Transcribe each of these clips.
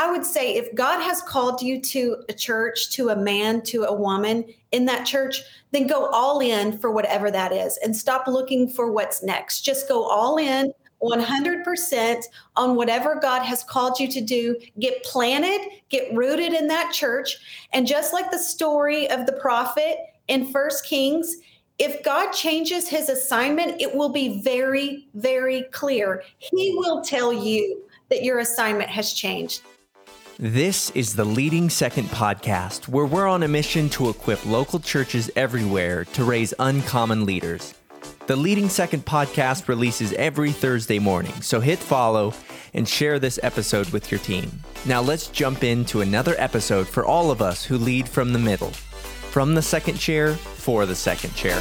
I would say if God has called you to a church, to a man, to a woman in that church, then go all in for whatever that is and stop looking for what's next. Just go all in 100% on whatever God has called you to do. Get planted, get rooted in that church. And just like the story of the prophet in First Kings, if God changes his assignment, it will be very, very clear. He will tell you that your assignment has changed. This is the Leading Second podcast, where we're on a mission to equip local churches everywhere to raise uncommon leaders. The Leading Second podcast releases every Thursday morning, so hit follow and share this episode with your team. Now let's jump into another episode for all of us who lead from the middle. From the second chair, for the second chair.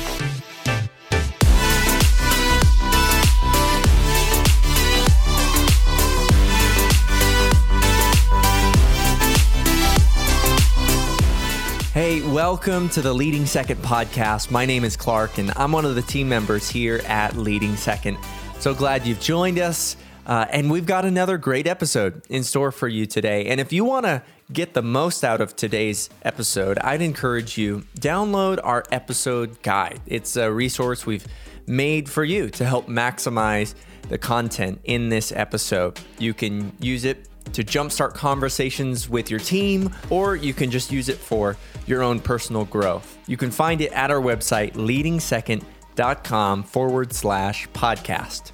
Welcome to the Leading Second podcast. My name is Clark, and I'm one of the team members here at Leading Second. So glad you've joined us. Uh, and we've got another great episode in store for you today. And if you want to get the most out of today's episode, I'd encourage you download our episode guide. It's a resource we've made for you to help maximize the content in this episode. You can use it to jumpstart conversations with your team, or you can just use it for your own personal growth. You can find it at our website, leadingsecond.com forward slash podcast.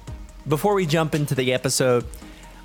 Before we jump into the episode,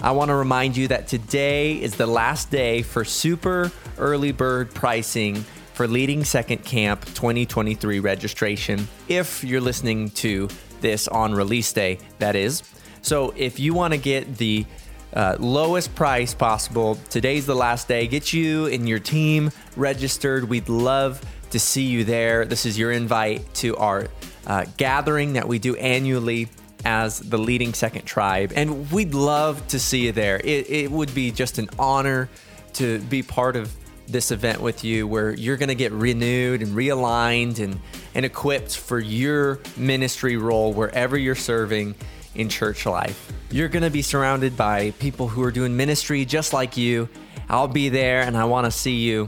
I want to remind you that today is the last day for super early bird pricing for Leading Second Camp 2023 registration. If you're listening to this on release day, that is. So if you want to get the uh, lowest price possible. Today's the last day. Get you and your team registered. We'd love to see you there. This is your invite to our uh, gathering that we do annually as the leading second tribe. And we'd love to see you there. It, it would be just an honor to be part of this event with you where you're going to get renewed and realigned and, and equipped for your ministry role wherever you're serving in church life. You're going to be surrounded by people who are doing ministry just like you. I'll be there and I want to see you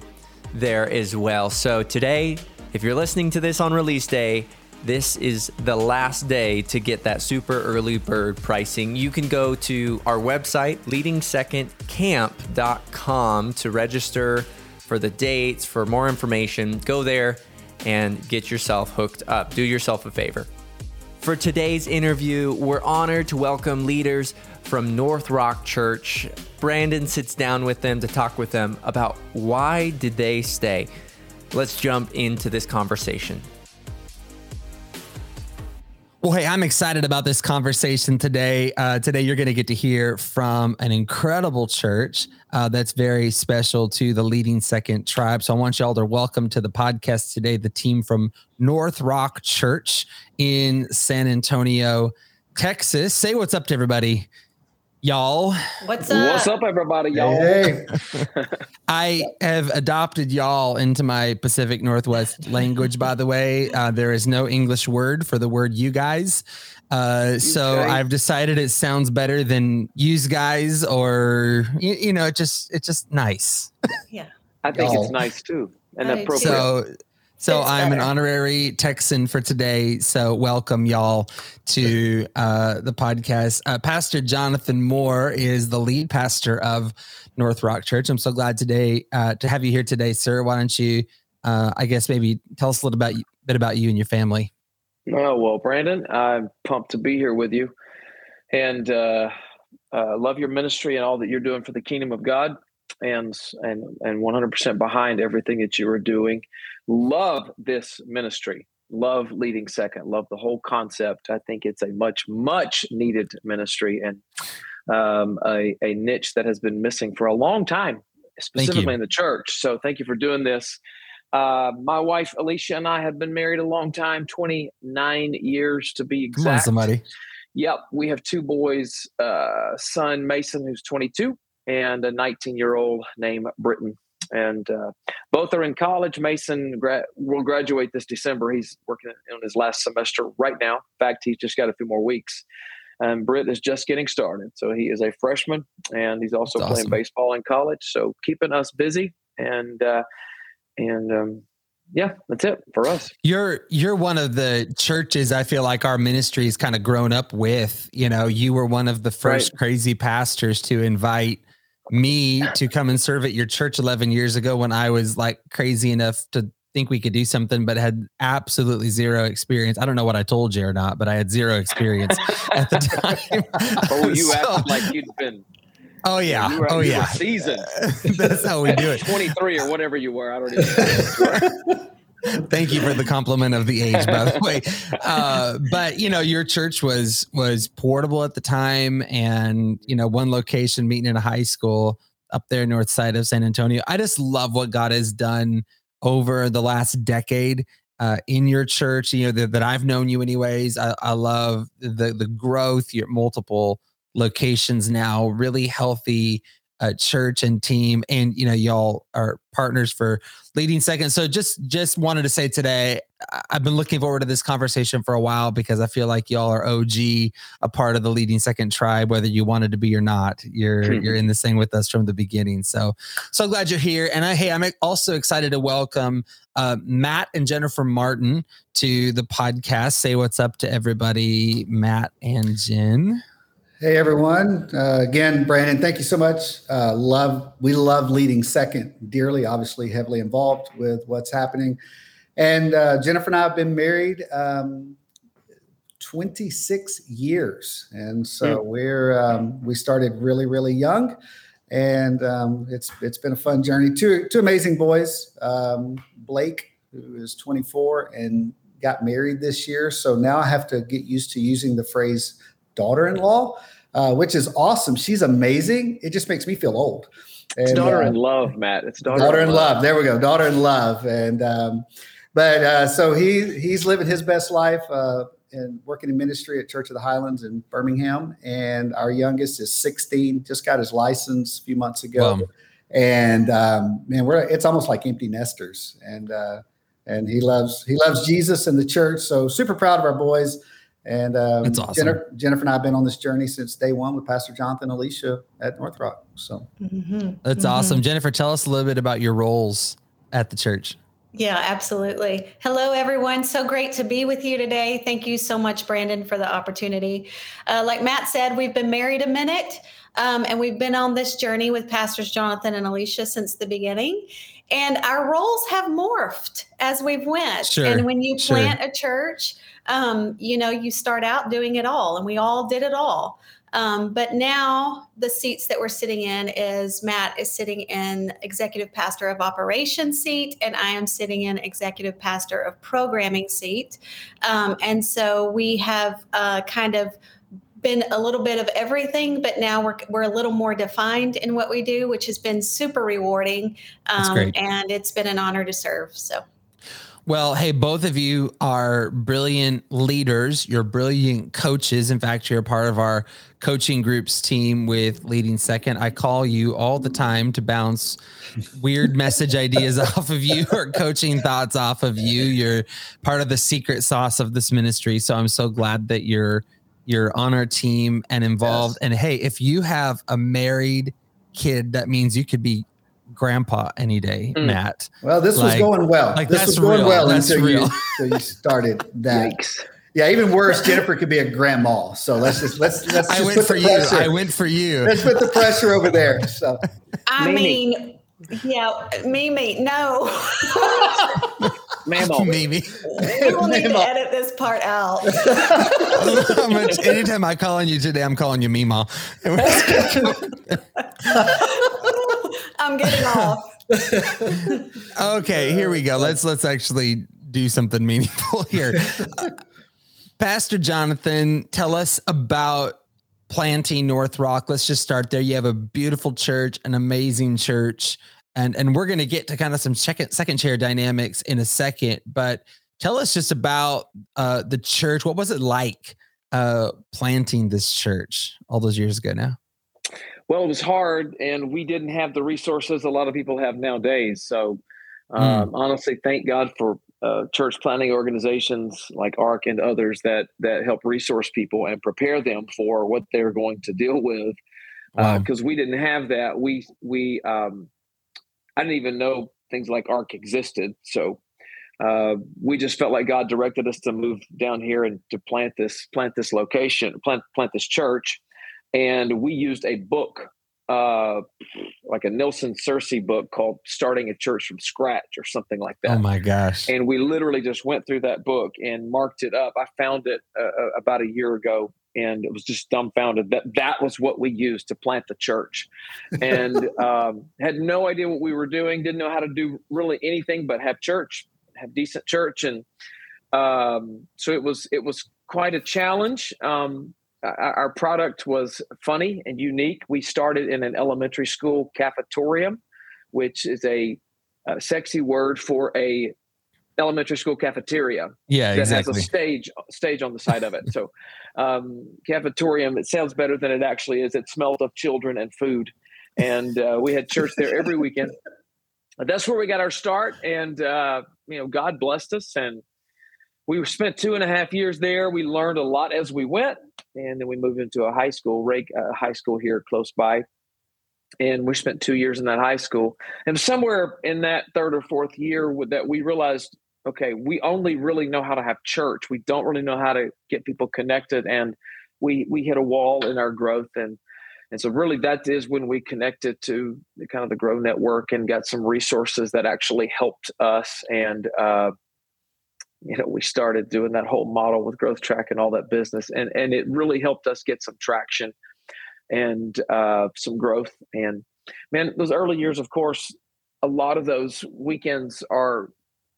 there as well. So, today, if you're listening to this on release day, this is the last day to get that super early bird pricing. You can go to our website, leadingsecondcamp.com, to register for the dates, for more information. Go there and get yourself hooked up. Do yourself a favor. For today's interview, we're honored to welcome leaders from North Rock Church. Brandon sits down with them to talk with them about why did they stay. Let's jump into this conversation. Well, hey, I'm excited about this conversation today. Uh, today, you're going to get to hear from an incredible church uh, that's very special to the leading second tribe. So I want y'all to welcome to the podcast today the team from North Rock Church in San Antonio, Texas. Say what's up to everybody y'all. What's up? What's up, everybody, y'all? Hey. I have adopted y'all into my Pacific Northwest language, by the way. Uh, there is no English word for the word you guys. Uh, so okay. I've decided it sounds better than use guys or, you, you know, it just, it's just nice. Yeah. I think y'all. it's nice too and appropriate. So so it's I'm better. an honorary Texan for today. So welcome y'all to uh, the podcast. Uh, pastor Jonathan Moore is the lead pastor of North Rock Church. I'm so glad today uh, to have you here today, sir. Why don't you, uh, I guess, maybe tell us a little about, bit about you and your family. Oh well, Brandon, I'm pumped to be here with you, and uh, uh, love your ministry and all that you're doing for the kingdom of God and and and 100% behind everything that you are doing. Love this ministry. Love leading second. Love the whole concept. I think it's a much much needed ministry and um, a, a niche that has been missing for a long time, specifically in the church. So thank you for doing this. Uh, my wife Alicia and I have been married a long time, 29 years to be exact. Come on, somebody. Yep, we have two boys. Uh, son Mason, who's 22, and a 19 year old named Britton. And uh, both are in college. Mason gra- will graduate this December. He's working on his last semester right now. In fact, he's just got a few more weeks. and Britt is just getting started. So he is a freshman, and he's also That's playing awesome. baseball in college. So keeping us busy, and uh, and um, yeah, that's it for us. You're you're one of the churches I feel like our ministry has kind of grown up with. You know, you were one of the first Right. crazy pastors to invite me to come and serve at your church 11 years ago when I was like crazy enough to think we could do something but had absolutely zero experience. I don't know what I told you or not, but I had zero experience at the time. Oh, you So- acted like you'd been. Oh yeah. you were, oh yeah. Season. That's how we do it. 23 or whatever you were. I don't even know. Thank you for the compliment of the age, by the way. Uh, but you know, your church was was portable at the time, and you know, one location meeting in a high school up there north side of San Antonio. I just love what God has done over the last decade uh, in your church. You know that, that I've known you, anyways. I, I love the the growth. Your multiple locations now, really healthy uh, church and team, and you know, y'all are partners for leading second. So just just wanted to say today, I've been looking forward to this conversation for a while because I feel like y'all are OG, a part of the leading second tribe, whether you wanted to be or not. You're Mhm. you're in this thing with us from the beginning. So so glad you're here. And I hey, I'm also excited to welcome uh, Matt and Jennifer Martin to the podcast. Say what's up to everybody, Matt and Jen. Hey everyone! Uh, again, Brandon, thank you so much. Uh, love we love leading second dearly. Obviously, heavily involved with what's happening. And uh, Jennifer and I have been married um, 26 years, and so we're um, we started really really young, and um, it's it's been a fun journey. Two two amazing boys, um, Blake who is 24 and got married this year. So now I have to get used to using the phrase daughter-in-law uh, which is awesome. She's amazing. It just makes me feel old. It's daughter uh, in love, Matt. It's daughter, daughter in love. There we go. Daughter in love. And um, but uh, so he he's living his best life uh, and working in ministry at Church of the Highlands in Birmingham. And our youngest is 16. Just got his license a few months ago. Wow. And um, man, we're it's almost like empty nesters. And uh, and he loves he loves Jesus and the church. So super proud of our boys. And um, That's awesome. Jennifer, Jennifer and I have been on this journey since day one with Pastor Jonathan Alicia at North Rock. So Mhm. That's Mhm. awesome. Jennifer, tell us a little bit about your roles at the church. Yeah, absolutely. Hello, everyone. So great to be with you today. Thank you so much, Brandon, for the opportunity. Uh, like Matt said, we've been married a minute, um, and we've been on this journey with Pastors Jonathan and Alicia since the beginning. And our roles have morphed as we've went. Sure, And when you sure. plant a church, um, you know, you start out doing it all, and we all did it all. Um, but now the seats that we're sitting in is Matt is sitting in executive pastor of operations seat, and I am sitting in executive pastor of programming seat. Um, and so we have uh, kind of been a little bit of everything, but now we're we're a little more defined in what we do, which has been super rewarding. That's Um, great. and it's been an honor to serve. So Well, hey, both of you are brilliant leaders. You're brilliant coaches. In fact, you're part of our coaching groups team with Leading Second. I call you all the time to bounce weird message ideas off of you or coaching thoughts off of you. You're part of the secret sauce of this ministry. So I'm so glad that you're you're on our team and involved. And hey, if you have a married kid, that means you could be grandpa any day, Mm. Matt. Well, this Like- was going well. like, this was going real. well That's until you real. until you started that. Yikes. Yeah, even worse, Jennifer could be a grandma. So let's just let's let's I went put for the you. pressure. I went for you. Let's put the pressure over there. So I Mimi. mean, yeah, Mimi, no. Mammo. Maybe. we will need to edit this part out. How much- Anytime I call on you today, I'm calling you Mima. I'm getting off. okay, here we go. Let's let's actually do something meaningful here. Uh, Pastor Jonathan, tell us about planting North Rock. Let's just start there. You have a beautiful church, an amazing church, and and we're going to get to kind of some second second chair dynamics in a second. But tell us just about uh, the church. What was it like uh, planting this church all those years ago now? Well, it was hard, and we didn't have the resources a lot of people have nowadays. So, Hmm. um, honestly, thank God for uh, church planting organizations like ARC and others that that help resource people and prepare them for what they're going to deal with. Because uh, we didn't have that, we we um, I didn't even know things like ARC existed. So uh, we just felt like God directed us to move down here and to plant this plant this location, plant plant this church, and we used a book uh, like a Nelson Searcy book called Starting a Church from Scratch or something like that. Oh my gosh. And we literally just went through that book and marked it up. I found it uh, uh about a year ago and it was just dumbfounded that that was what we used to plant the church and um, had no idea what we were doing didn't know how to do really anything but have church have decent church and um, so it was it was quite a challenge um, our product was funny and unique. We started in an elementary school cafetorium, which is a, a sexy word for a elementary school cafeteria. Yeah, that exactly. has a stage stage on the side of it. so, um, cafetorium. It sounds better than it actually is. It smelled of children and food, and uh, we had church there every weekend. That's where we got our start, and uh, you know, God blessed us, and we spent two and a half years there. We learned a lot as we went, and then we moved into a high school, Rake uh, High School here close by, and we spent two years in that high school. And somewhere in that third or fourth year, that we realized, okay, we only really know how to have church. We don't really know how to get people connected, and we we hit a wall in our growth and. And so, really, that is when we connected to kind of the Grow Network and got some resources that actually helped us and uh, you know we started doing that whole model with growth track and all that business and and it really helped us get some traction and uh, some growth. And man those early years of course a lot of those weekends are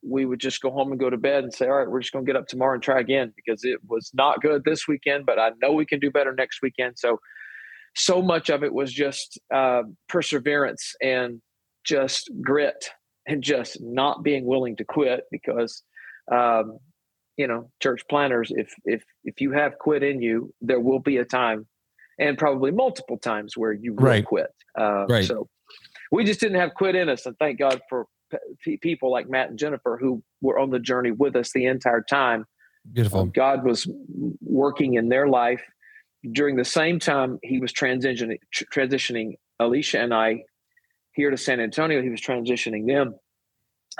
we would just go home and go to bed and say all right we're just going to get up tomorrow and try again because it was not good this weekend but i know we can do better next weekend. So so much of it was just uh, perseverance and just grit and just not being willing to quit because um, you know, church planners, if if if you have quit in you, there will be a time, and probably multiple times where you will right. quit. Uh, right. So we just didn't have quit in us, and thank God for p- people like Matt and Jennifer who were on the journey with us the entire time. Beautiful. Um, God was working in their life during the same time he was transitioning transitioning Alicia and I here to San Antonio. He was transitioning them,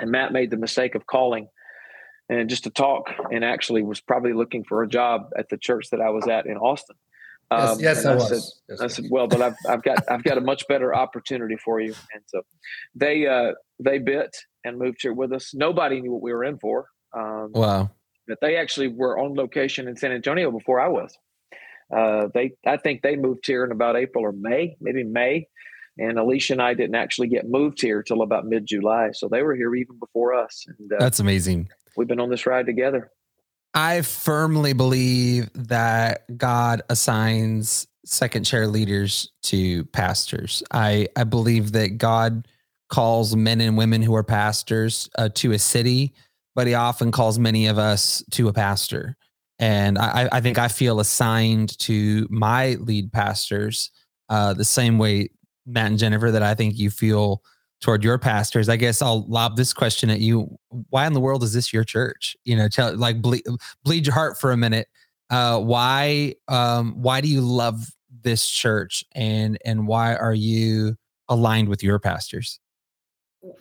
and Matt made the mistake of calling and just to talk and actually was probably looking for a job at the church that I was at in Austin. Um, yes, yes I, I, was. Said, yes, I said, well, but I've, I've got, I've got a much better opportunity for you. And so they, uh, they bit and moved here with us. Nobody knew what we were in for. Um, wow. But they actually were on location in San Antonio before I was. Uh, they, I think they moved here in about April or May, maybe May. And Alicia and I didn't actually get moved here till about mid July. So they were here even before us. And, uh, That's amazing we've been on this ride together. I firmly believe that God assigns second chair leaders to pastors. I, I believe that God calls men and women who are pastors uh, to a city, but he often calls many of us to a pastor. And I, I think I feel assigned to my lead pastors uh, the same way, Matt and Jennifer, that I think you feel toward your pastors, I guess I'll lob this question at you. Why in the world is this your church? You know, tell like bleed, bleed your heart for a minute. Uh, why um, why do you love this church and and why are you aligned with your pastors?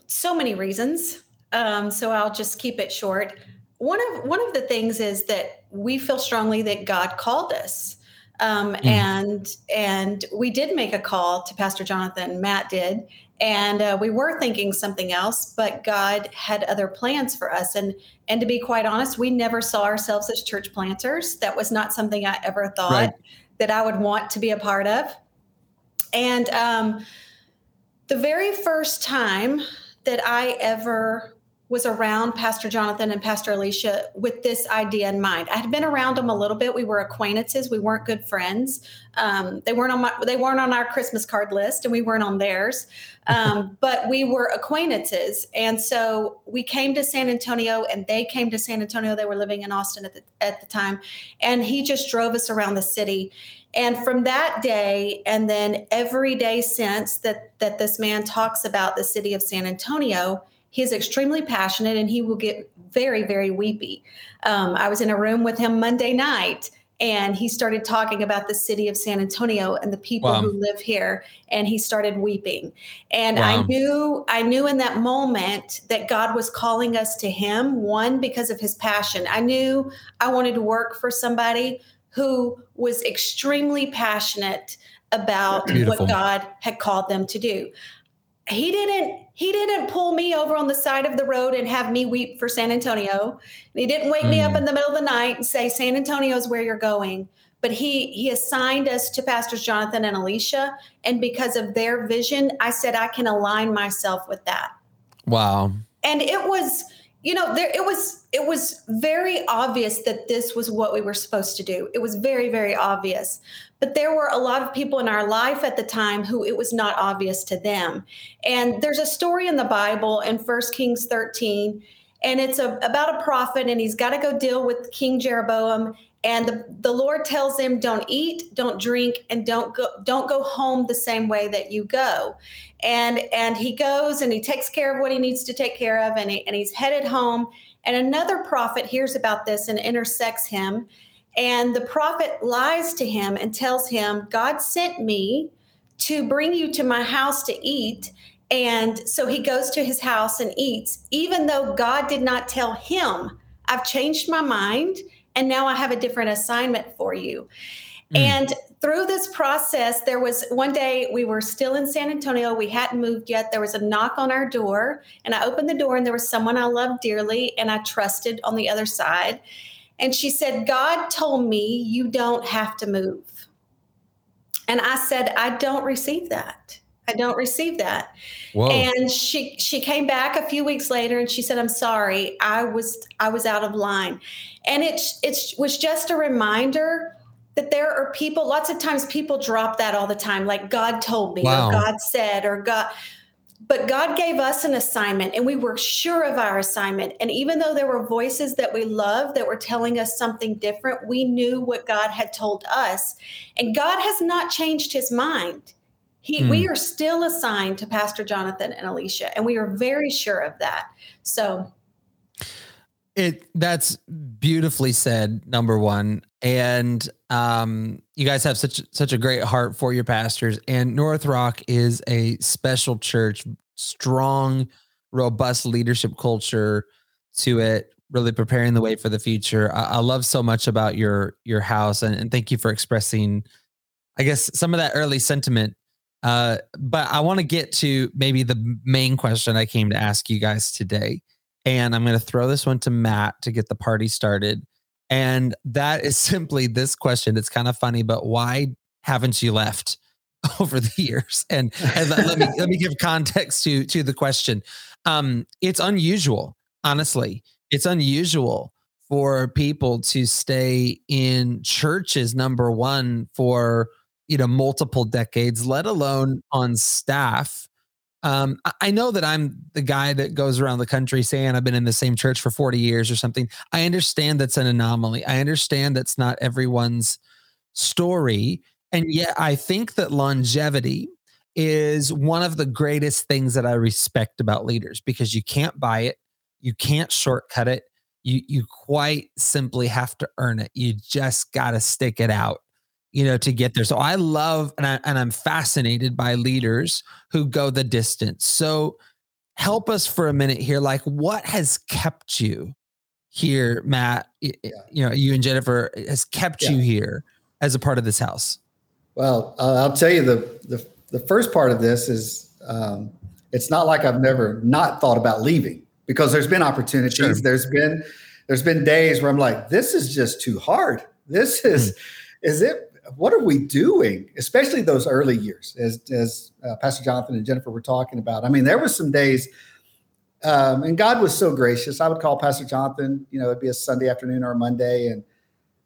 So many reasons. Um, so I'll just keep it short. One of one of the things is that we feel strongly that God called us. Um, mm. and and we did make a call to Pastor Jonathan. Matt did, and uh, we were thinking something else but god had other plans for us. And and to be quite honest we never saw ourselves as church planters. That was not something i ever thought right. that i would want to be a part of. And um, the very first time that i ever was around Pastor Jonathan and Pastor Alicia with this idea in mind. I had been around them a little bit. We were acquaintances. We weren't good friends. Um, they weren't on my. They weren't on our Christmas card list, and we weren't on theirs. Um, but we were acquaintances, and so we came to San Antonio, and they came to San Antonio. They were living in Austin at the at the time, and he just drove us around the city. And from that day, and then every day since that that this man talks about the city of San Antonio He is extremely passionate and he will get very, very weepy. Um, I was in a room with him Monday night and he started talking about the city of San Antonio and the people wow. who live here and he started weeping and wow. I knew I knew in that moment that God was calling us to him one because of his passion I knew I wanted to work for somebody who was extremely passionate about Beautiful. what God had called them to do he didn't he didn't pull me over on the side of the road and have me weep for San Antonio. He didn't wake mm. me up hmm. in the middle of the night and say San Antonio is where you're going. But he he assigned us to pastors Jonathan and Alicia and because of their vision, I said I can align myself with that. Wow. And it was you know there it was it was very obvious that this was what we were supposed to do. It was very very obvious. But there were a lot of people in our life at the time who it was not obvious to them. And there's a story in the Bible in First Kings 13, and it's a, about a prophet, and he's got to go deal with King Jeroboam. And the, the Lord tells him, don't eat, don't drink, and don't go, don't go home the same way that you go. And, and he goes and he takes care of what he needs to take care of, and, he, and he's headed home. And another prophet hears about this and intersects him and the prophet lies to him and tells him, God sent me to bring you to my house to eat. And so he goes to his house and eats, even though God did not tell him, I've changed my mind and now I have a different assignment for you. Mm. And through this process, there was one day we were still in San Antonio. We hadn't moved yet. There was a knock on our door, and I opened the door, and there was someone I loved dearly and I trusted on the other side. And she said, God told me you don't have to move. And I said, I don't receive that. I don't receive that. Whoa. And she she came back a few weeks later and she said, I'm sorry, I was I was out of line. And it it was just a reminder that there are people, lots of times people drop that all the time, like God told me, wow. or God said, or God but God gave us an assignment and we were sure of our assignment. And even though there were voices that we loved that were telling us something different, we knew what God had told us. And God has not changed his mind. He, hmm. We are still assigned to Pastor Jonathan and Alicia, and we are very sure of that. So it that's beautifully said, number one. And um, you guys have such such a great heart for your pastors. And North Rock is a special church, strong, robust leadership culture to it, really preparing the way for the future. I, I love so much about your your house, and, and thank you for expressing, I guess, some of that early sentiment. Uh, but I want to get to maybe the main question I came to ask you guys today and I'm going to throw this one to Matt to get the party started. And that is simply this question. It's kind of funny, but why haven't you left over the years? And, and let, me let me give context to to the question. Um, it's unusual, honestly. It's unusual for people to stay in churches number one for you know multiple decades, let alone on staff um, I know that I'm the guy that goes around the country saying I've been in the same church for 40 years or something. I understand that's an anomaly. I understand that's not everyone's story. And yet I think that longevity is one of the greatest things that I respect about leaders because you can't buy it, you can't shortcut it. You you quite simply have to earn it. You just got to stick it out you know, to get there. So I love and, I, and I'm fascinated by leaders who go the distance. So help us for a minute here. Like, what has kept you here, Matt? You know, you and Jennifer has kept yeah. you here as a part of this house. Well, uh, I'll tell you the, the the first part of this is um, it's not like I've never not thought about leaving because there's been opportunities. Sure. There's been there's been days where I'm like, this is just too hard. This is mm. is it what are we doing? Especially those early years, as as uh, Pastor Jonathan and Jennifer were talking about. I mean, there were some days, um, and God was so gracious. I would call Pastor Jonathan. You know, it'd be a Sunday afternoon or a Monday, and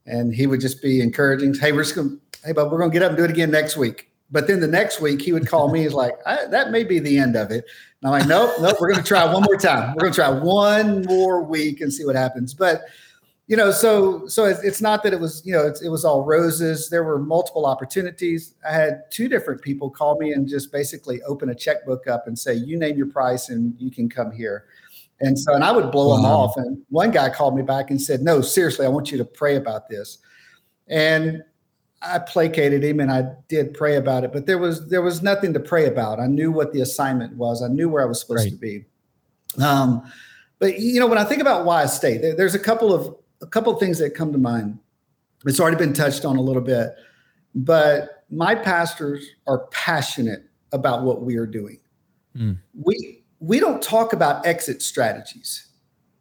and he would just be encouraging. Hey, we're just going. Hey, but we're to get up and do it again next week. But then the next week he would call me. He's like, that may be the end of it. And I'm like, nope, nope. We're to try one more time. We're to try one more week and see what happens. But you know, so so it's not that it was you know it was all roses. There were multiple opportunities. I had two different people call me and just basically open a checkbook up and say, "You name your price and you can come here." And so, and I would blow wow. them off. And one guy called me back and said, "No, seriously, I want you to pray about this." And I placated him and I did pray about it, but there was there was nothing to pray about. I knew what the assignment was. I knew where I was supposed right. to be. Um, but you know, when I think about why I stayed, there, there's a couple of a couple of things that come to mind. It's already been touched on a little bit, but my pastors are passionate about what we are doing. Mm. We we don't talk about exit strategies.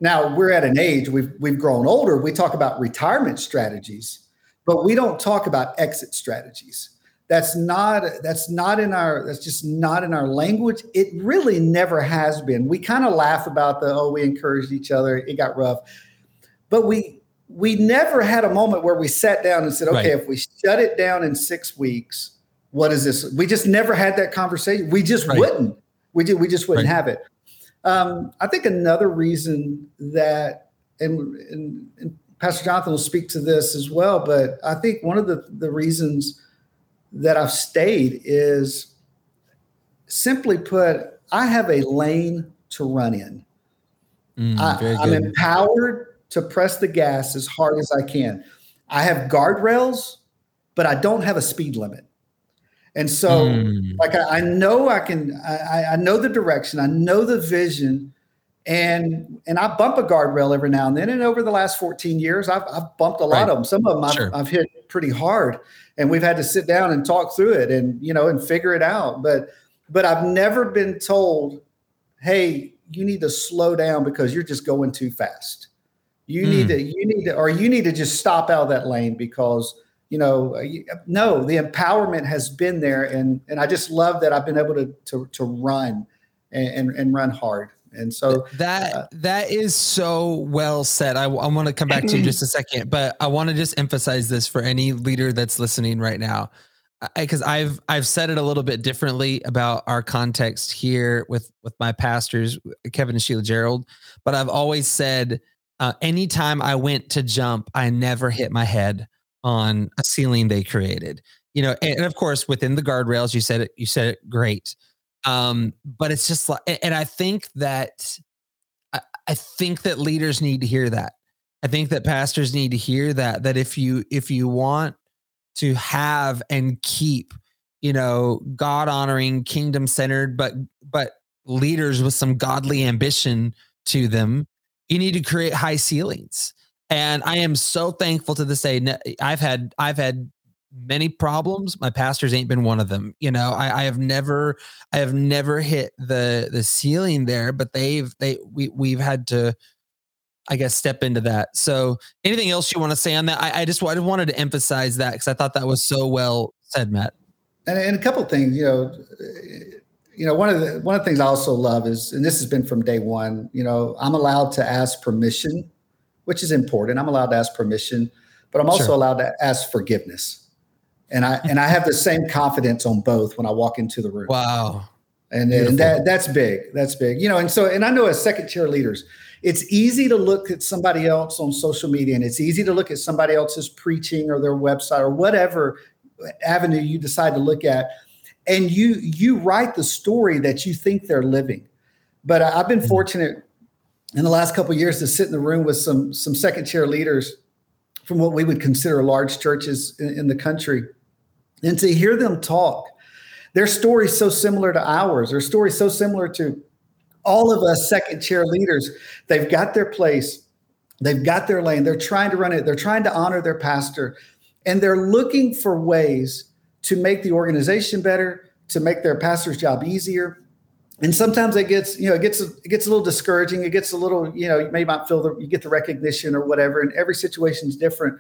Now we're at an age we've we've grown older. We talk about retirement strategies, but we don't talk about exit strategies. That's not that's not in our that's just not in our language. It really never has been. We kind of laugh about the oh we encouraged each other. It got rough but we we never had a moment where we sat down and said, okay, right. if we shut it down in six weeks, what is this? We just never had that conversation. We just right. wouldn't. We did. We just wouldn't right. have it. Um, I think another reason that, and, and, and Pastor Jonathan will speak to this as well, but I think one of the the reasons that I've stayed is simply put, I have a lane to run in. Mm, I, I'm empowered to press the gas as hard as I can. I have guardrails, but I don't have a speed limit. And so, mm. like, I, I, know I can, I, I know the direction, I know the vision, and and I bump a guardrail every now and then. And over the last 14 years, I've, I've bumped a lot right. of them. Some of them I've, sure. I've hit pretty hard, and we've had to sit down and talk through it, and you know, and figure it out. But but I've never been told, hey, you need to slow down because you're just going too fast. You mm. need hmm. to, you need to, or you need to just stop out of that lane because, you know, no, the empowerment has been there. And, and I just love that I've been able to, to, to run and, and, and run hard. And so that uh, that is so well said. I, I want to come back to you just a second, but I want to just emphasize this for any leader that's listening right now, because I've I've said it a little bit differently about our context here with with my pastors, Kevin and Sheila Gerald, but I've always said uh, anytime I went to jump, I never hit my head on a ceiling they created. You know, and, of course within the guardrails, you said it. You said it great. Um, but it's just like, and I think that I, I think that leaders need to hear that. I think that pastors need to hear that. That if you if you want to have and keep, you know, God honoring, kingdom centered, but but leaders with some godly ambition to them you need to create high ceilings. And I am so thankful to this day. I've had I've had many problems. My pastors ain't been one of them. You know, I, I have never I have never hit the the ceiling there, but they've they we we've had to I guess step into that. So anything else you want to say on that? I, I just I wanted to emphasize that because I thought that was so well said, Matt. And, and a couple things, you know, you know, one of the one of the things I also love is, and this has been from day one. You know, I'm allowed to ask permission, which is important. I'm allowed to ask permission, but I'm also sure. allowed to ask forgiveness. And I and I have the same confidence on both when I walk into the room. Wow. And, and that that's big. That's big. You know, and so and I know as second chair leaders, it's easy to look at somebody else on social media and it's easy to look at somebody else's preaching or their website or whatever avenue you decide to look at and you you write the story that you think they're living. But I've been mm-hmm. fortunate in the last couple years to sit in the room with some some second chair leaders from what we would consider large churches in, in the country, and to hear them talk. Their story so similar to ours. Their story so similar to all of us second chair leaders. They've got their place. They've got their lane. They're trying to run it. They're trying to honor their pastor. And they're looking for ways to make the organization better, to make their pastor's job easier. And sometimes it gets, you know, it gets it gets a little discouraging. It gets a little, you know, you may not feel the you get the recognition or whatever. And every situation is different.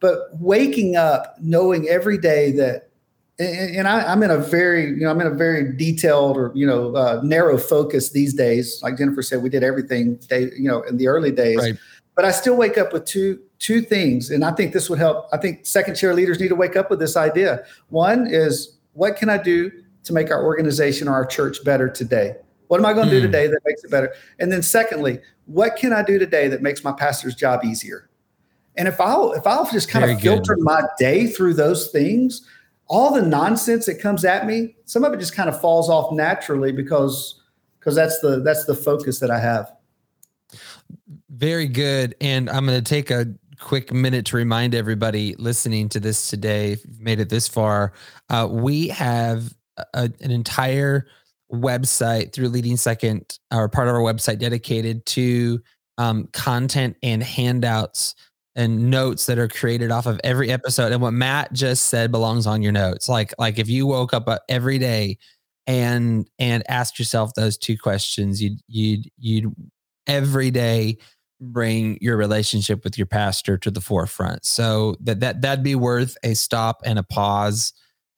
But waking up knowing every day that and, I, am in a very, you know, I'm in a very detailed or you know uh, narrow focus these days. Like Jennifer said, we did everything day, you know, in the early days. Right. But I still wake up with two two things, and I think this would help. I think second chair leaders need to wake up with this idea. One is what can I do to make our organization or our church better today? What am I going to mm. do hmm. today that makes it better? And then secondly, what can I do today that makes my pastor's job easier? And if I'll if I'll just kind Very of filter good. my day through those things, all the nonsense that comes at me, some of it just kind of falls off naturally because because that's the that's the focus that I have. Very good. And I'm going to take a quick minute to remind everybody listening to this today, if you've made it this far, uh, we have a, an entire website through Leading Second, or part of our website dedicated to um, content and handouts and notes that are created off of every episode. And what Matt just said belongs on your notes. Like like if you woke up uh, every day and and asked yourself those two questions, you'd you'd you'd every day bring your relationship with your pastor to the forefront. So that that that'd be worth a stop and a pause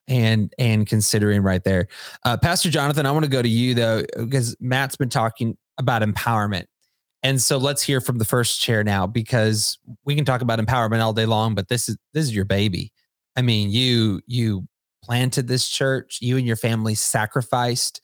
and and considering right there. Uh, pastor Jonathan, I want to go to you though because Matt's been talking about empowerment and so let's hear from the first chair now because we can talk about empowerment all day long, but this is this is your baby. I mean, you you planted this church, you and your family sacrificed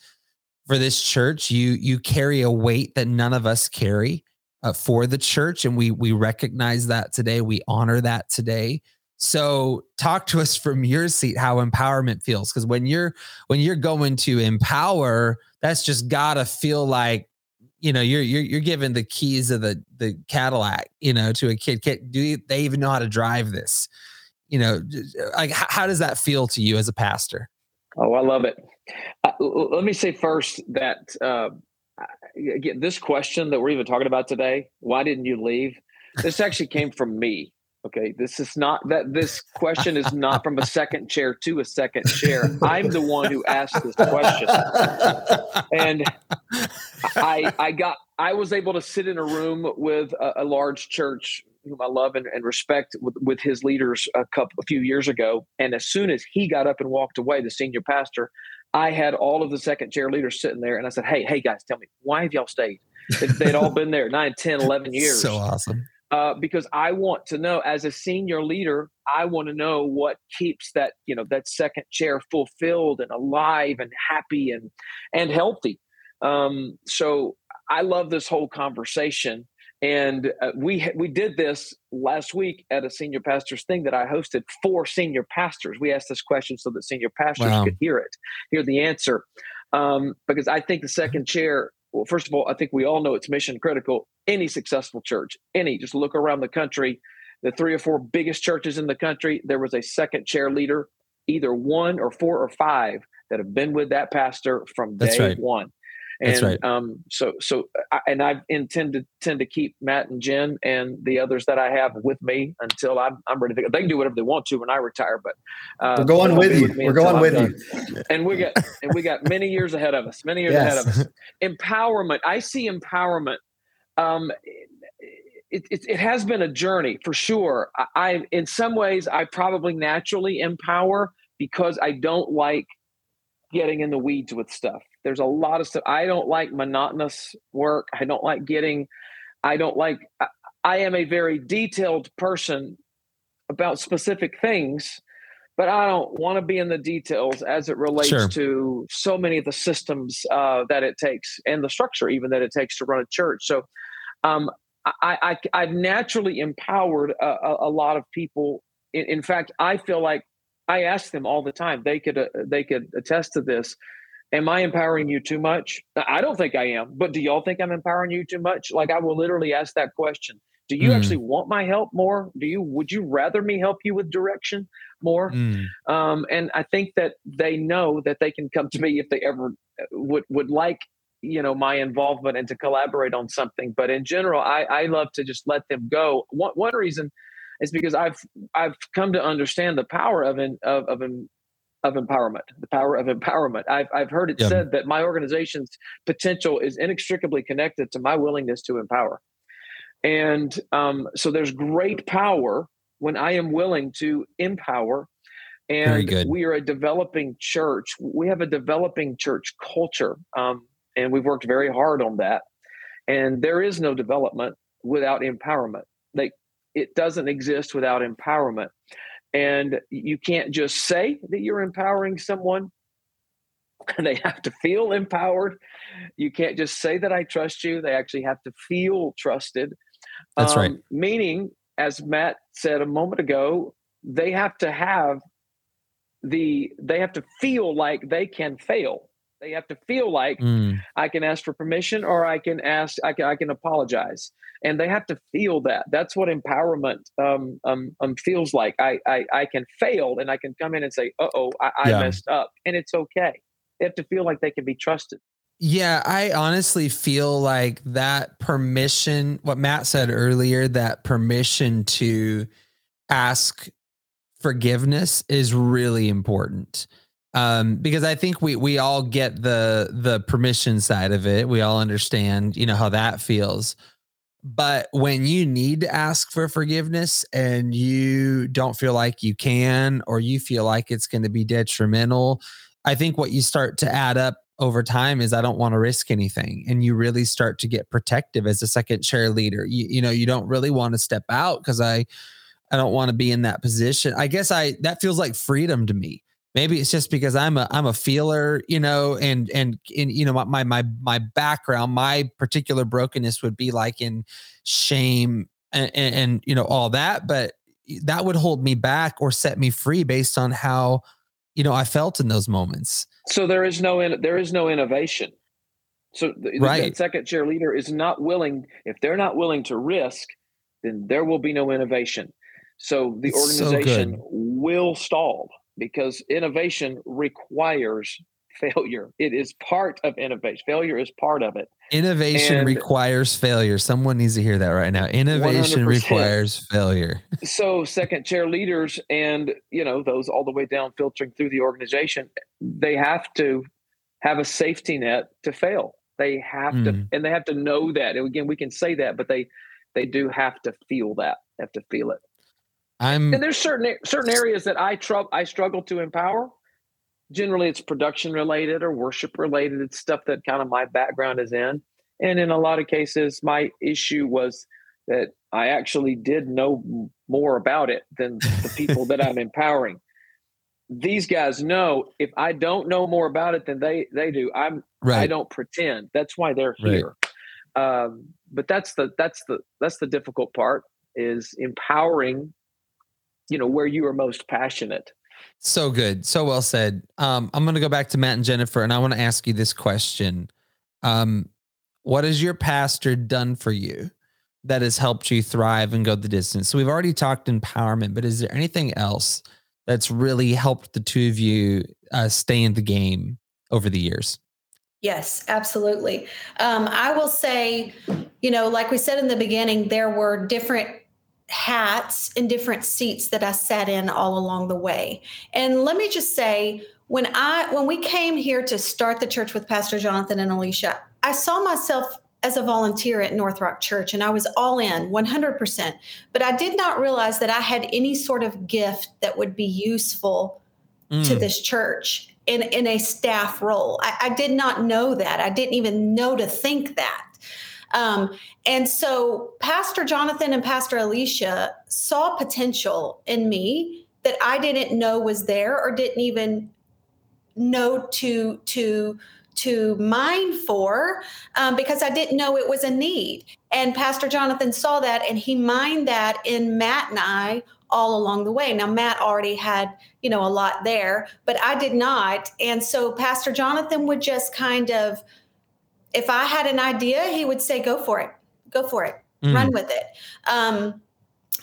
for this church. You you carry a weight that none of us carry uh, for the church and we we recognize that today. We honor that today. So talk to us from your seat how empowerment feels because when you're when you're going to empower, that's just got to feel like you know you're you're you're giving the keys of the the Cadillac you know to a kid kid do they even know how to drive this you know like how does that feel to you as a pastor oh I love it uh, let me say first that uh, this question that we're even talking about today why didn't you leave this actually came from me Okay, this is not that this question is not from a second chair to a second chair. I'm the one who asked this question. And I I got I was able to sit in a room with a, a large church whom I love and, and respect with, with, his leaders a couple a few years ago. And as soon as he got up and walked away, the senior pastor, I had all of the second chair leaders sitting there and I said, Hey, hey guys, tell me, why have y'all stayed? They'd all been there 9, 10, 11 years. So awesome uh, because I want to know as a senior leader, I want to know what keeps that you know that second chair fulfilled and alive and happy and and healthy. Um, so I love this whole conversation, and uh, we we did this last week at a senior pastors thing that I hosted for senior pastors. We asked this question so that senior pastors wow. could hear it, hear the answer, um, because I think the second chair well, first of all, I think we all know it's mission critical. Any successful church, any, just look around the country, the three or four biggest churches in the country, there was a second chair leader, either one or four or five that have been with that pastor from day right. one. And That's right. um, so, so, I, and I intend to tend to keep Matt and Jen and the others that I have with me until I'm, I'm ready to go. They can do whatever they want to when I retire, but uh, we're going with you. With we're going with done. you. And we got, and we got many years ahead of us, many years yes. ahead of us. Empowerment. I see empowerment. Um, it, it, it, has been a journey for sure. I, I, in some ways, I probably naturally empower because I don't like getting in the weeds with stuff. There's a lot of stuff. I don't like monotonous work. I don't like getting, I don't like, I, I am a very detailed person about specific things, but I don't want to be in the details as it relates sure. to so many of the systems uh, that it takes and the structure even that it takes to run a church. So um, I, I, have naturally empowered a, a, a lot of people. In, in, fact, I feel like I ask them all the time. They could uh, they could attest to this. Am I empowering you too much? I don't think I am, but do y'all think I'm empowering you too much? Like I will literally ask that question. Do you mm. actually want my help more? Do you would you rather me help you with direction more? Mm. Um, and I think that they know that they can come to me if they ever uh, would would like you know my involvement and to collaborate on something. But in general, I, I love to just let them go. One one reason is because I've I've come to understand the power of in, of of, of empowerment, the power of empowerment. I've, I've heard it said that my organization's potential is inextricably connected to my willingness to empower. And um, so there's great power when I am willing to empower. And we are a developing church. We have a developing church culture. Um, and we've worked very hard on that. And there is no development without empowerment. Like it doesn't exist without empowerment. And you can't just say that you're empowering someone. They have to feel empowered. You can't just say that I trust you. They actually have to feel trusted. That's um, right. Meaning, as Matt said a moment ago, they have to have the they have to feel like they can fail. They have to feel like mm. I can ask for permission or I can ask I can I can apologize, and they have to feel that. That's what empowerment um, um, um feels like. I, I I can fail and I can come in and say, "Uh oh, I, I yeah. messed up," and it's okay. They have to feel like they can be trusted. Yeah, I honestly feel like that permission, what Matt said earlier, that permission to ask forgiveness is really important. Um, because I think we we all get the the permission side of it. We all understand, you know, how that feels. But when you need to ask for forgiveness and you don't feel like you can, or you feel like it's going to be detrimental, I think what you start to add up over time is I don't want to risk anything. And you really start to get protective as a second chair leader. You, you know, you don't really want to step out because I I don't want to be in that position. I guess I that feels like freedom to me. Maybe it's just because I'm a I'm a feeler, you know, and and in you know my my my background, my particular brokenness would be like in shame and, and, and you know all that, but that would hold me back or set me free based on how you know I felt in those moments. So there is no in, there is no innovation. So the, right. the second chair leader is not willing. If they're not willing to risk, then there will be no innovation. So the it's organization so will stall because innovation requires failure. It is part of innovation. Failure is part of it. Innovation and requires failure. Someone needs to hear that right now. Innovation 100%. requires failure. so second chair leaders and you know those all the way down filtering through the organization, they have to have a safety net to fail. They have mm. to hmm. and they have to know that. And again, we can say that, but they they do have to feel that. Have to feel it. I'm and there's certain certain areas that I tr- I struggle to empower generally it's production related or worship related. It's stuff that kind of my background is in. And in a lot of cases, my issue was that I actually did know more about it than the people that I'm empowering. These guys know if I don't know more about it than they they do, I'm right. I don't pretend. That's why they're here. Right. Um, but that's the that's the that's the difficult part is empowering. You know where you are most passionate so good. So well said. Um, I'm going to go back to Matt and Jennifer, and I want to ask you this question. Um, what has your pastor done for you that has helped you thrive and go the distance? So we've already talked empowerment, but is there anything else that's really helped the two of you uh, stay in the game over the years? Yes, absolutely. Um, I will say, you know, like we said in the beginning, there were different hats and different seats that I sat in all along the way. And let me just say, when I when we came here to start the church with Pastor Jonathan and Alicia, I saw myself as a volunteer at North Rock Church and I was all in 100%. But I did not realize that I had any sort of gift that would be useful mm. to this church in, in a staff role. I, I did not know that. I didn't even know to think that. Um, and so Pastor Jonathan and Pastor Alicia saw potential in me that I didn't know was there or didn't even know to to to mine for um, because I didn't know it was a need. And Pastor Jonathan saw that and he mined that in Matt and I all along the way. Now Matt already had, you know, a lot there, but I did not. And so Pastor Jonathan would just kind of if I had an idea, he would say, "Go for it, go for it, mm. run with it." Um,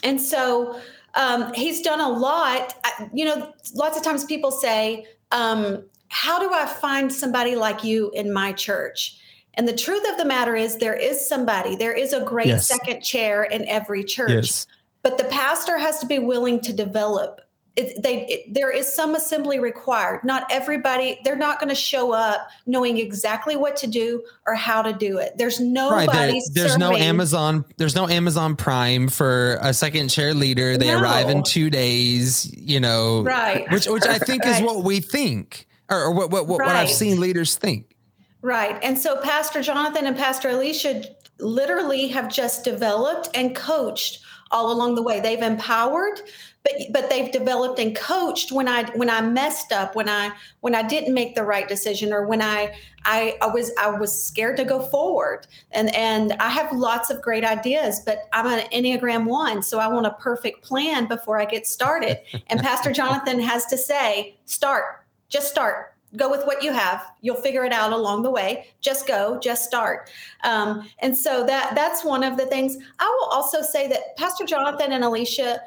and so um, he's done a lot. You know, lots of times people say, um, "How do I find somebody like you in my church?" And the truth of the matter is, there is somebody. There is a great yes. second chair in every church. Yes. But the pastor has to be willing to develop it, they it, there is some assembly required not everybody they're not going to show up knowing exactly what to do or how to do it there's nobody right, there, there's serving. no amazon there's no amazon prime for a second chair leader they no. arrive in two days you know right which which i think right. is what we think or, or what what, what, right. what i've seen leaders think right and so pastor jonathan and pastor alicia literally have just developed and coached all along the way. They've empowered, but but they've developed and coached when I when I messed up, when I when I didn't make the right decision, or when I I, I was I was scared to go forward. And and I have lots of great ideas, but I'm an Enneagram one, so I want a perfect plan before I get started. And Pastor Jonathan has to say, start, just start. Go with what you have. You'll figure it out along the way. Just go just start. Um, and so that that's one of the things. I will also say that pastor jonathan and alicia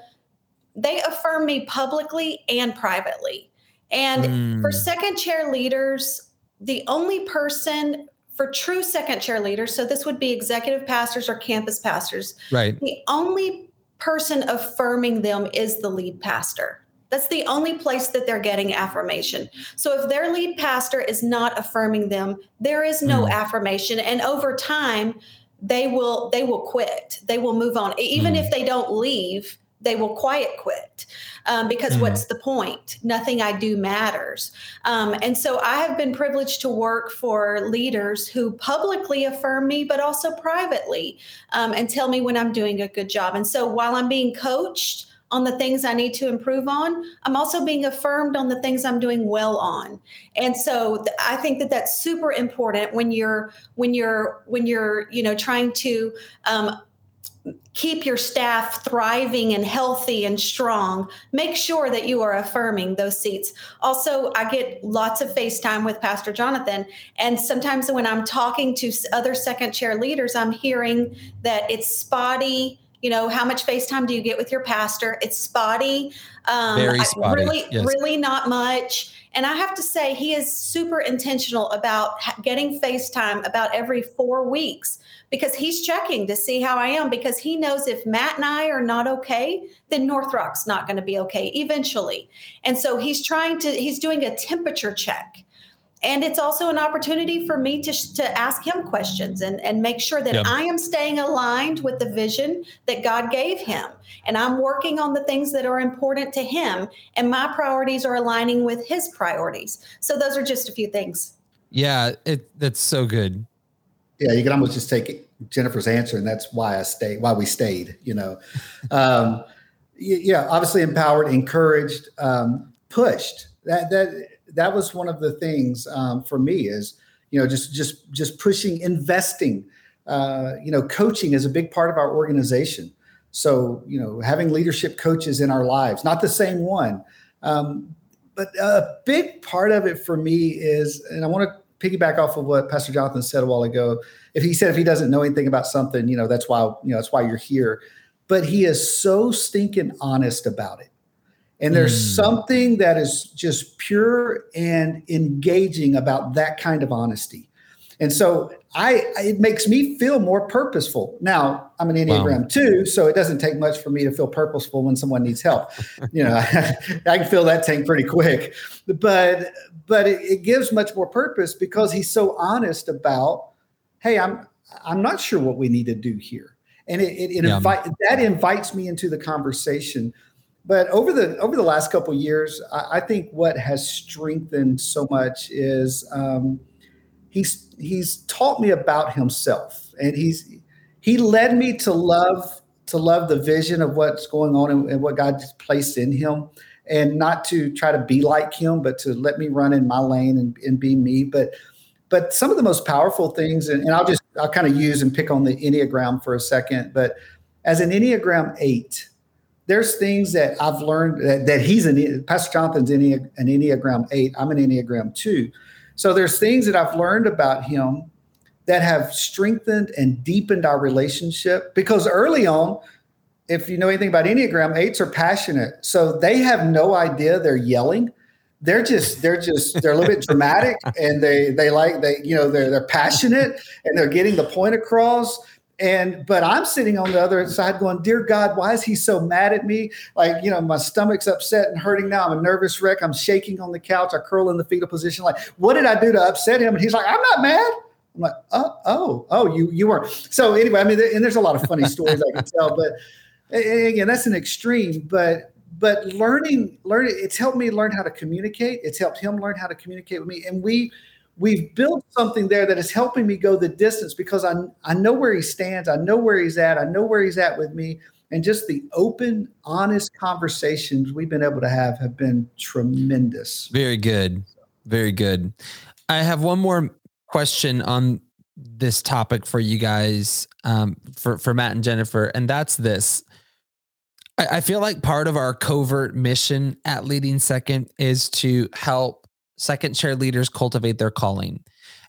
they affirm me publicly and privately and mm. for second chair leaders the only person for true second chair leaders so this would be executive pastors or campus pastors right the only person affirming them is the lead pastor that's the only place that they're getting affirmation. So if their lead pastor is not affirming them, there is no mm. affirmation and over time they will they will quit. They will move on. Even mm. if they don't leave, they will quiet quit um, because mm what's the point? Nothing I do matters. Um, and so I have been privileged to work for leaders who publicly affirm me, but also privately um, and tell me when I'm doing a good job. And so while I'm being coached, on the things I need to improve on, I'm also being affirmed on the things I'm doing well on. And so th- I think that that's super important when you're when you're when you're you know trying to um, keep your staff thriving and healthy and strong. Make sure that you are affirming those seats. Also i get lots of facetime with pastor jonathan and sometimes when i'm talking to other second chair leaders i'm hearing that it's spotty. You know how much facetime do you get with your pastor? It's spotty. Um Very spotty. really yes. really not much. And i have to say he is super intentional about getting facetime about every four weeks because he's checking to see how i am because he knows if matt and i are not okay then north rock's not going to be okay eventually and so he's trying to he's doing a temperature check and it's also an opportunity for me to, to ask him questions and, and make sure that yep. I am staying aligned with the vision that God gave him. And I'm working on the things that are important to him, and my priorities are aligning with his priorities. So those are just a few things. Yeah, it that's so good. Yeah, you can almost just take Jennifer's answer, and that's why I stayed, why we stayed, you know. um, yeah, obviously empowered, encouraged, um, pushed. That that that was one of the things um, for me is you know just just just pushing investing uh, you know coaching is a big part of our organization so you know having leadership coaches in our lives not the same one um, but a big part of it for me is and i want to piggyback off of what pastor jonathan said a while ago if he said if he doesn't know anything about something you know that's why you know that's why you're here but he is so stinking honest about it and there's mm. something that is just pure and engaging about that kind of honesty. And so I it makes me feel more purposeful. Now, I'm an Enneagram wow. too, so it doesn't take much for me to feel purposeful when someone needs help. you know, I, I, can fill that tank pretty quick. But but it, it gives much more purpose because he's so honest about, hey, I'm I'm not sure what we need to do here. And it, it, it yeah. invite, that invites me into the conversation but over the over the last couple years, I, I, think what has strengthened so much is um, he's he's taught me about himself, and he's he led me to love to love the vision of what's going on and, and what God placed in him, and not to try to be like him, but to let me run in my lane and, and be me. But but some of the most powerful things, and, and I'll just I'll kind of use and pick on the Enneagram for a second, but as an Enneagram eight there's things that I've learned that, that he's an Pastor Jonathan's an Enneagram eight. I'm an Enneagram two. So there's things that I've learned about him that have strengthened and deepened our relationship because early on, if you know anything about Enneagram, eights are passionate. So they have no idea they're yelling. They're just, they're just, they're a little bit dramatic and they, they like, they, you know, they're, they're passionate and they're getting the point across and but i'm sitting on the other side going dear god why is he so mad at me? Like you know my stomach's upset and hurting now. I'm a nervous wreck. I'm shaking on the couch. I curl in the fetal position. Like what did i do to upset him? And he's like i'm not mad. I'm like oh oh oh you you weren't. So anyway i mean and there's a lot of funny stories i can tell but again that's an extreme but but learning learning it's helped me learn how to communicate. It's helped him learn how to communicate with me. And we we've built something there that is helping me go the distance because I, I know where he stands. I know where he's at. I know where he's at with me. and just the open, honest conversations we've been able to have have been tremendous. Very good. Very good. I have one more question on this topic for you guys, um, for for Matt and Jennifer, and that's this. I, I feel like part of our covert mission at Leading Second is to help second chair leaders cultivate their calling.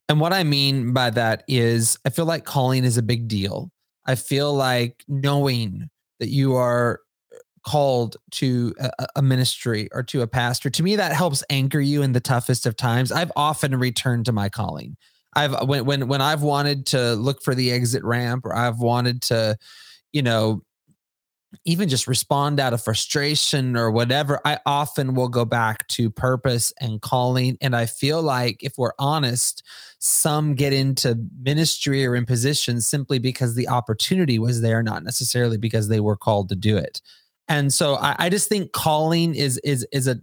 And what I mean by that is, I feel like calling is a big deal. I feel like knowing that you are uh, called to a, a, ministry or to a pastor to me that helps anchor you in the toughest of times i've often returned to my calling i've when when when i've wanted to look for the exit ramp or i've wanted to you know even just respond out of frustration or whatever i often will go back to purpose and calling and i feel like if we're honest some get into ministry or in positions simply because the opportunity was there not necessarily because they were called to do it and so I, I just think calling is is is a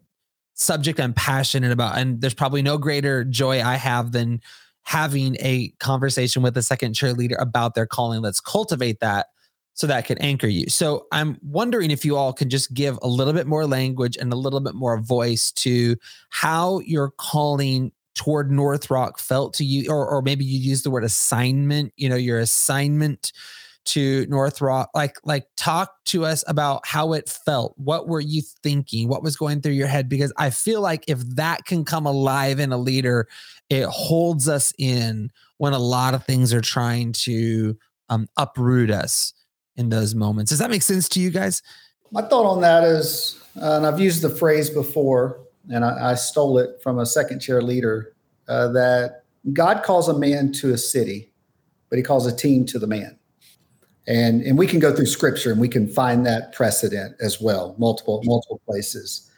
subject I'm passionate about. And there's probably no greater joy I have than having a conversation with a second chair leader about their calling. Let's cultivate that so that can anchor you. So I'm wondering if you all can just give a little bit more language and a little bit more voice to how your calling toward North Rock felt to you, or, or maybe you use the word assignment, you know, your assignment to North Rock, like like talk to us about how it felt. What were you thinking? What was going through your head? Because I feel like if that can come alive in a leader, it holds us in when a lot of things are trying to um, uproot us in those moments. Does that make sense to you guys? My thought on that is, uh, and I've used the phrase before, and I, I stole it from a second chair leader, uh, that God calls a man to a city, but he calls a team to the man and and we can go through scripture and we can find that precedent as well multiple multiple places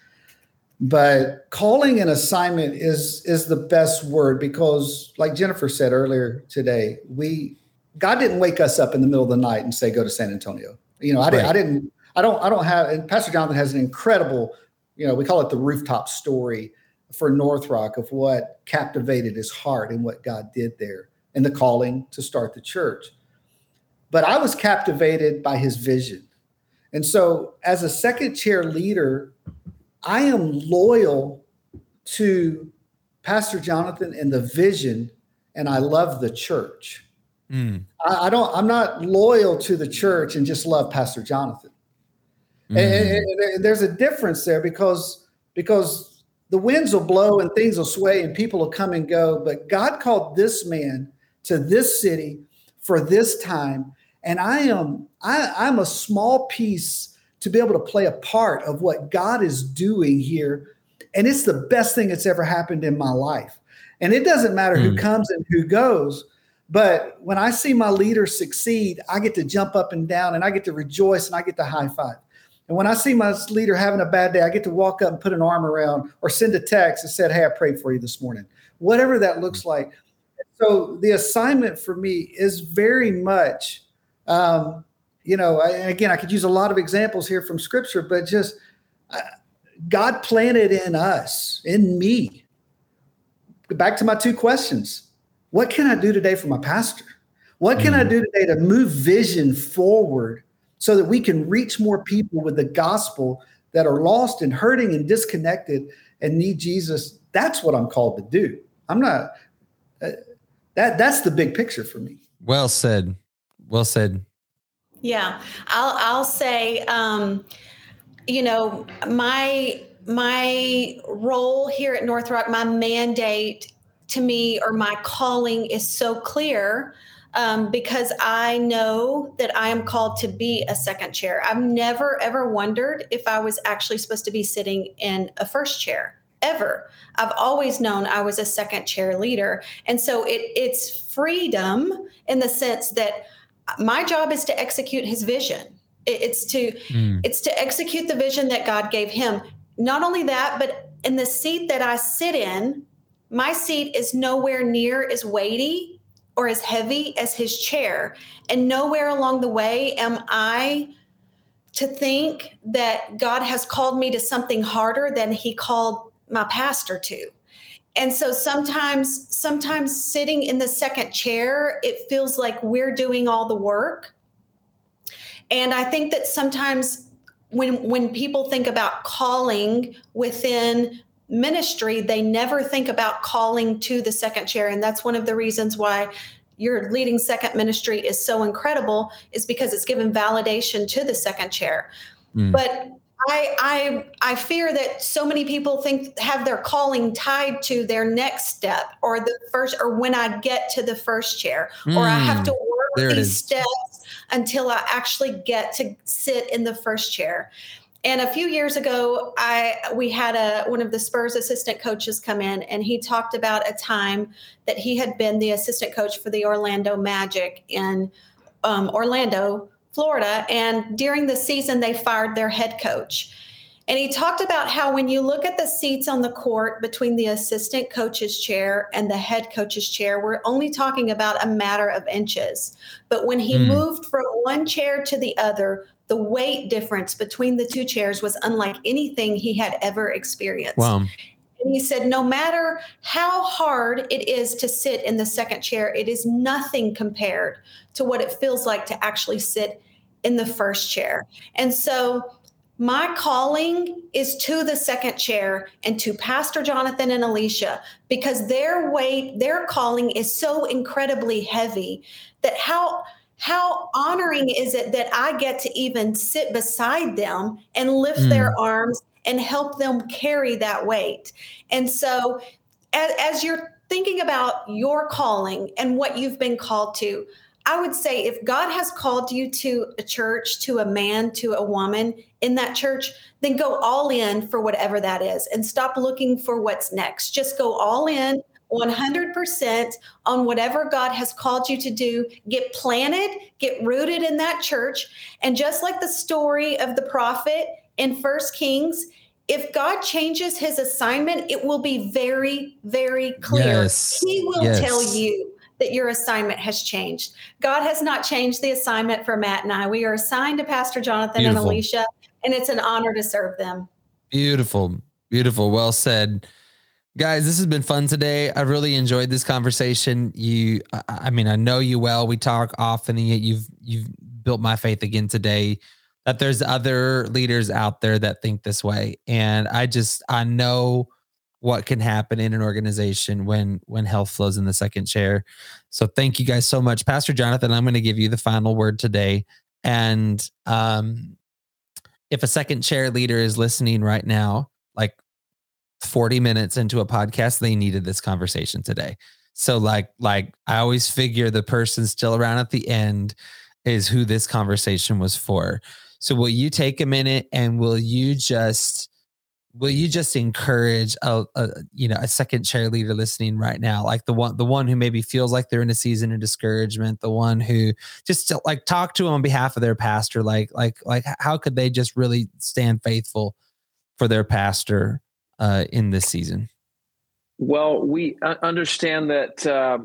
but calling an assignment is is the best word because like jennifer said earlier today we god didn't wake us up in the middle of the night and say go to san antonio you know i didn't i didn't i don't i don't have and pastor jonathan has an incredible you know we call it the rooftop story for north rock of what captivated his heart and what god did there and the calling to start the church but I was captivated by his vision. And so, as a second chair leader, I am loyal to Pastor Jonathan and the vision, and I love the church. Mm. I, I, don't. I'm not loyal to the church and just love Pastor Jonathan. Mm. And, and, and there's a difference there because because the winds will blow and things will sway and people will come and go. But God called this man to this city for this time and I am I, I'm a small piece to be able to play a part of what God is doing here. And it's the best thing that's ever happened in my life. And it doesn't matter mm. who comes and who goes. But when I see my leader succeed, I get to jump up and down and I get to rejoice and I get to high five. And when I see my leader having a bad day, I get to walk up and put an arm around or send a text and said, Hey, I prayed for you this morning. Whatever that looks like. So the assignment for me is very much um, you know, I, again, I could use a lot of examples here from scripture, but just uh, God planted in us, in me. Back to my two questions. What can I do today for my pastor? What can mm. I do today to move vision forward so that we can reach more people with the gospel that are lost and hurting and disconnected and need Jesus? That's what I'm called to do. I'm not uh, that that's the big picture for me. Well said well said. Yeah, I'll I'll say, um, you know, my my role here at North Rock, my mandate to me or my calling is so clear um, because I know that I am called to be a second chair. I've never ever wondered if I was actually supposed to be sitting in a first chair ever. I've always known I was a second chair leader, and so it it's freedom in the sense that my job is to execute his vision it's to mm. it's to execute the vision that god gave him not only that but in the seat that i sit in my seat is nowhere near as weighty or as heavy as his chair. And nowhere along the way am i to think that god has called me to something harder than he called my pastor to. And so sometimes sometimes sitting in the second chair it feels like we're doing all the work. And I think that sometimes when when people think about calling within ministry, they never think about calling to the second chair. And that's one of the reasons why your leading second ministry is so incredible, is because it's given validation to the second chair. Mm. But I, I I fear that so many people think have their calling tied to their next step or the first or when I get to the first chair mm. or I have to hmm. work there these steps until I actually get to sit in the first chair. And a few years ago, I we had a one of the Spurs assistant coaches come in, and he talked about a time that he had been the assistant coach for the Orlando Magic in um, Orlando, Florida. And during the season, they fired their head coach. And he talked about how when you look at the seats on the court between the assistant coach's chair and the head coach's chair, we're only talking about a matter of inches. But when he mm. moved from one chair to the other, the weight difference between the two chairs was unlike anything he had ever experienced. Wow. And he said, no matter how hard it is to sit in the second chair, it is nothing compared to what it feels like to actually sit in the first chair. And so my calling is to the second chair and to Pastor Jonathan and Alicia because their weight, their calling is so incredibly heavy that how how honoring is it that I get to even sit beside them and lift mm. their arms and help them carry that weight? And so, as, as you're thinking about your calling and what you've been called to, I would say if God has called you to a church, to a man, to a woman in that church, then go all in for whatever that is and stop looking for what's next. Just go all in 100% on whatever God has called you to do. Get planted, get rooted in that church. And just like the story of the prophet in First Kings, if God changes his assignment, it will be very, very clear. Yes. He will yes. tell you that your assignment has changed. God has not changed the assignment for Matt and I. We are assigned to Pastor Jonathan Beautiful. and Alicia, and it's an honor to serve them. Beautiful. Beautiful. Well said. Guys, this has been fun today. I really enjoyed this conversation. You, I mean, I know you well. We talk often, and yet you've you've built my faith again today. That there's other leaders out there that think this way, and I just I know what can happen in an organization when when health flows in the second chair. So thank you guys so much, Pastor Jonathan. I'm going to give you the final word today, and um, if a second chair leader is listening right now, like 40 minutes into a podcast, they needed this conversation today. So like like I always figure the person still around at the end is who this conversation was for. So will you take a minute and will you just will you just encourage a, a, you know a second chair leader listening right now like the one the one who maybe feels like they're in a season of discouragement the one who just like talk to them on behalf of their pastor like like like how could they just really stand faithful for their pastor uh, in this season? Well, we understand that uh,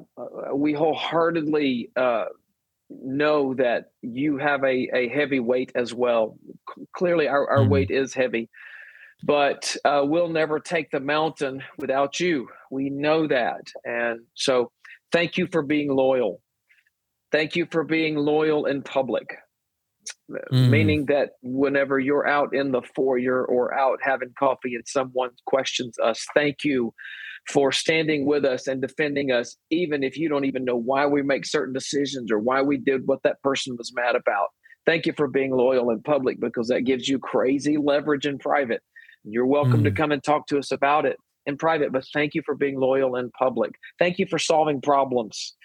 we wholeheartedly uh, know that you have a, a heavy weight as well. C- clearly, our, our mm-hmm. weight is heavy, but uh, we'll never take the mountain without you. We know that. And so, thank you for being loyal. Thank you for being loyal in public mm. meaning that whenever you're out in the foyer or out having coffee and someone questions us, thank you for standing with us and defending us, even if you don't even know why we make certain decisions or why we did what that person was mad about. Thank you for being loyal in public because that gives you crazy leverage in private. You're welcome mm. to come and talk to us about it in private, but thank you for being loyal in public. Thank you for solving problems.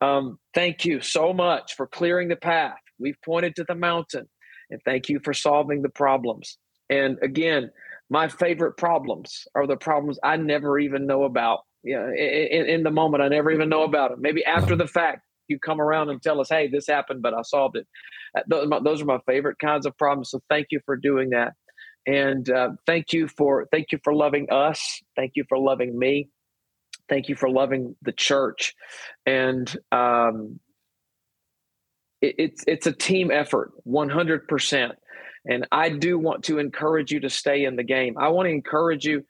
Um, thank you so much for clearing the path We've pointed to the mountain, and thank you for solving the problems. And again, my favorite problems are the problems I never even know about. Yeah, in, in the moment, I never even know about them. Maybe after the fact, you come around and tell us, "Hey, this happened, but I solved it." Uh, those are my favorite kinds of problems. So thank you for doing that, and uh, thank you for thank you for loving us. Thank you for loving me. Thank you for loving the church, and um, it, it's it's a team effort 100% and i do want to encourage you to stay in the game i want to encourage you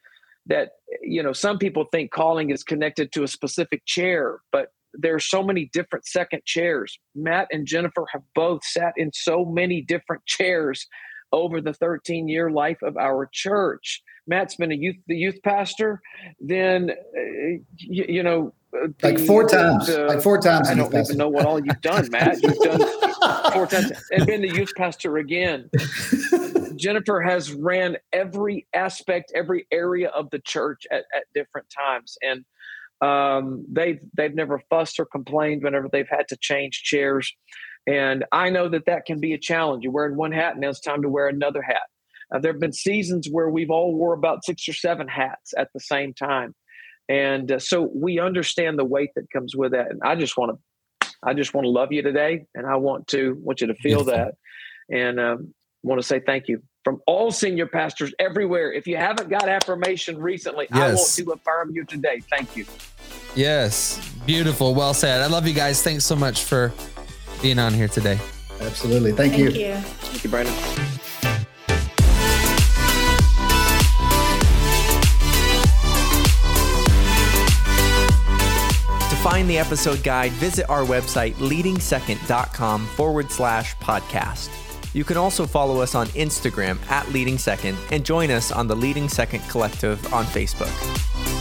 that you know some people think calling is connected to a specific chair but there are so many different second chairs. Matt and Jennifer have both sat in so many different chairs over the 13 year life of our church. Matt's been a youth the youth pastor, then uh, you, you, know the, like four times, like four times. I don't even know what all you've done, Matt. You've done four times and been the youth pastor again. Jennifer has ran every aspect, every area of the church at, at different times, and um, they've they've never fussed or complained whenever they've had to change chairs. And I know that that can be a challenge. You're wearing one hat, and now it's time to wear another hat. Uh, there have been seasons where we've all wore about six or seven hats at the same time, and uh, so we understand the weight that comes with that. And I just want to, I just want to love you today, and I want to want you to feel that, and um, want to say thank you from all senior pastors everywhere. If you haven't got affirmation recently, yes. I want to affirm you today. Thank you. Yes, beautiful. Well said. I love you guys. Thanks so much for being on here today. Absolutely. Thank, Thank you. you. Thank you, Brandon. Find the episode guide, visit our website, leadingsecond.com forward slash podcast. You can also follow us on Instagram at Leading Second and join us on the Leading Second Collective on Facebook.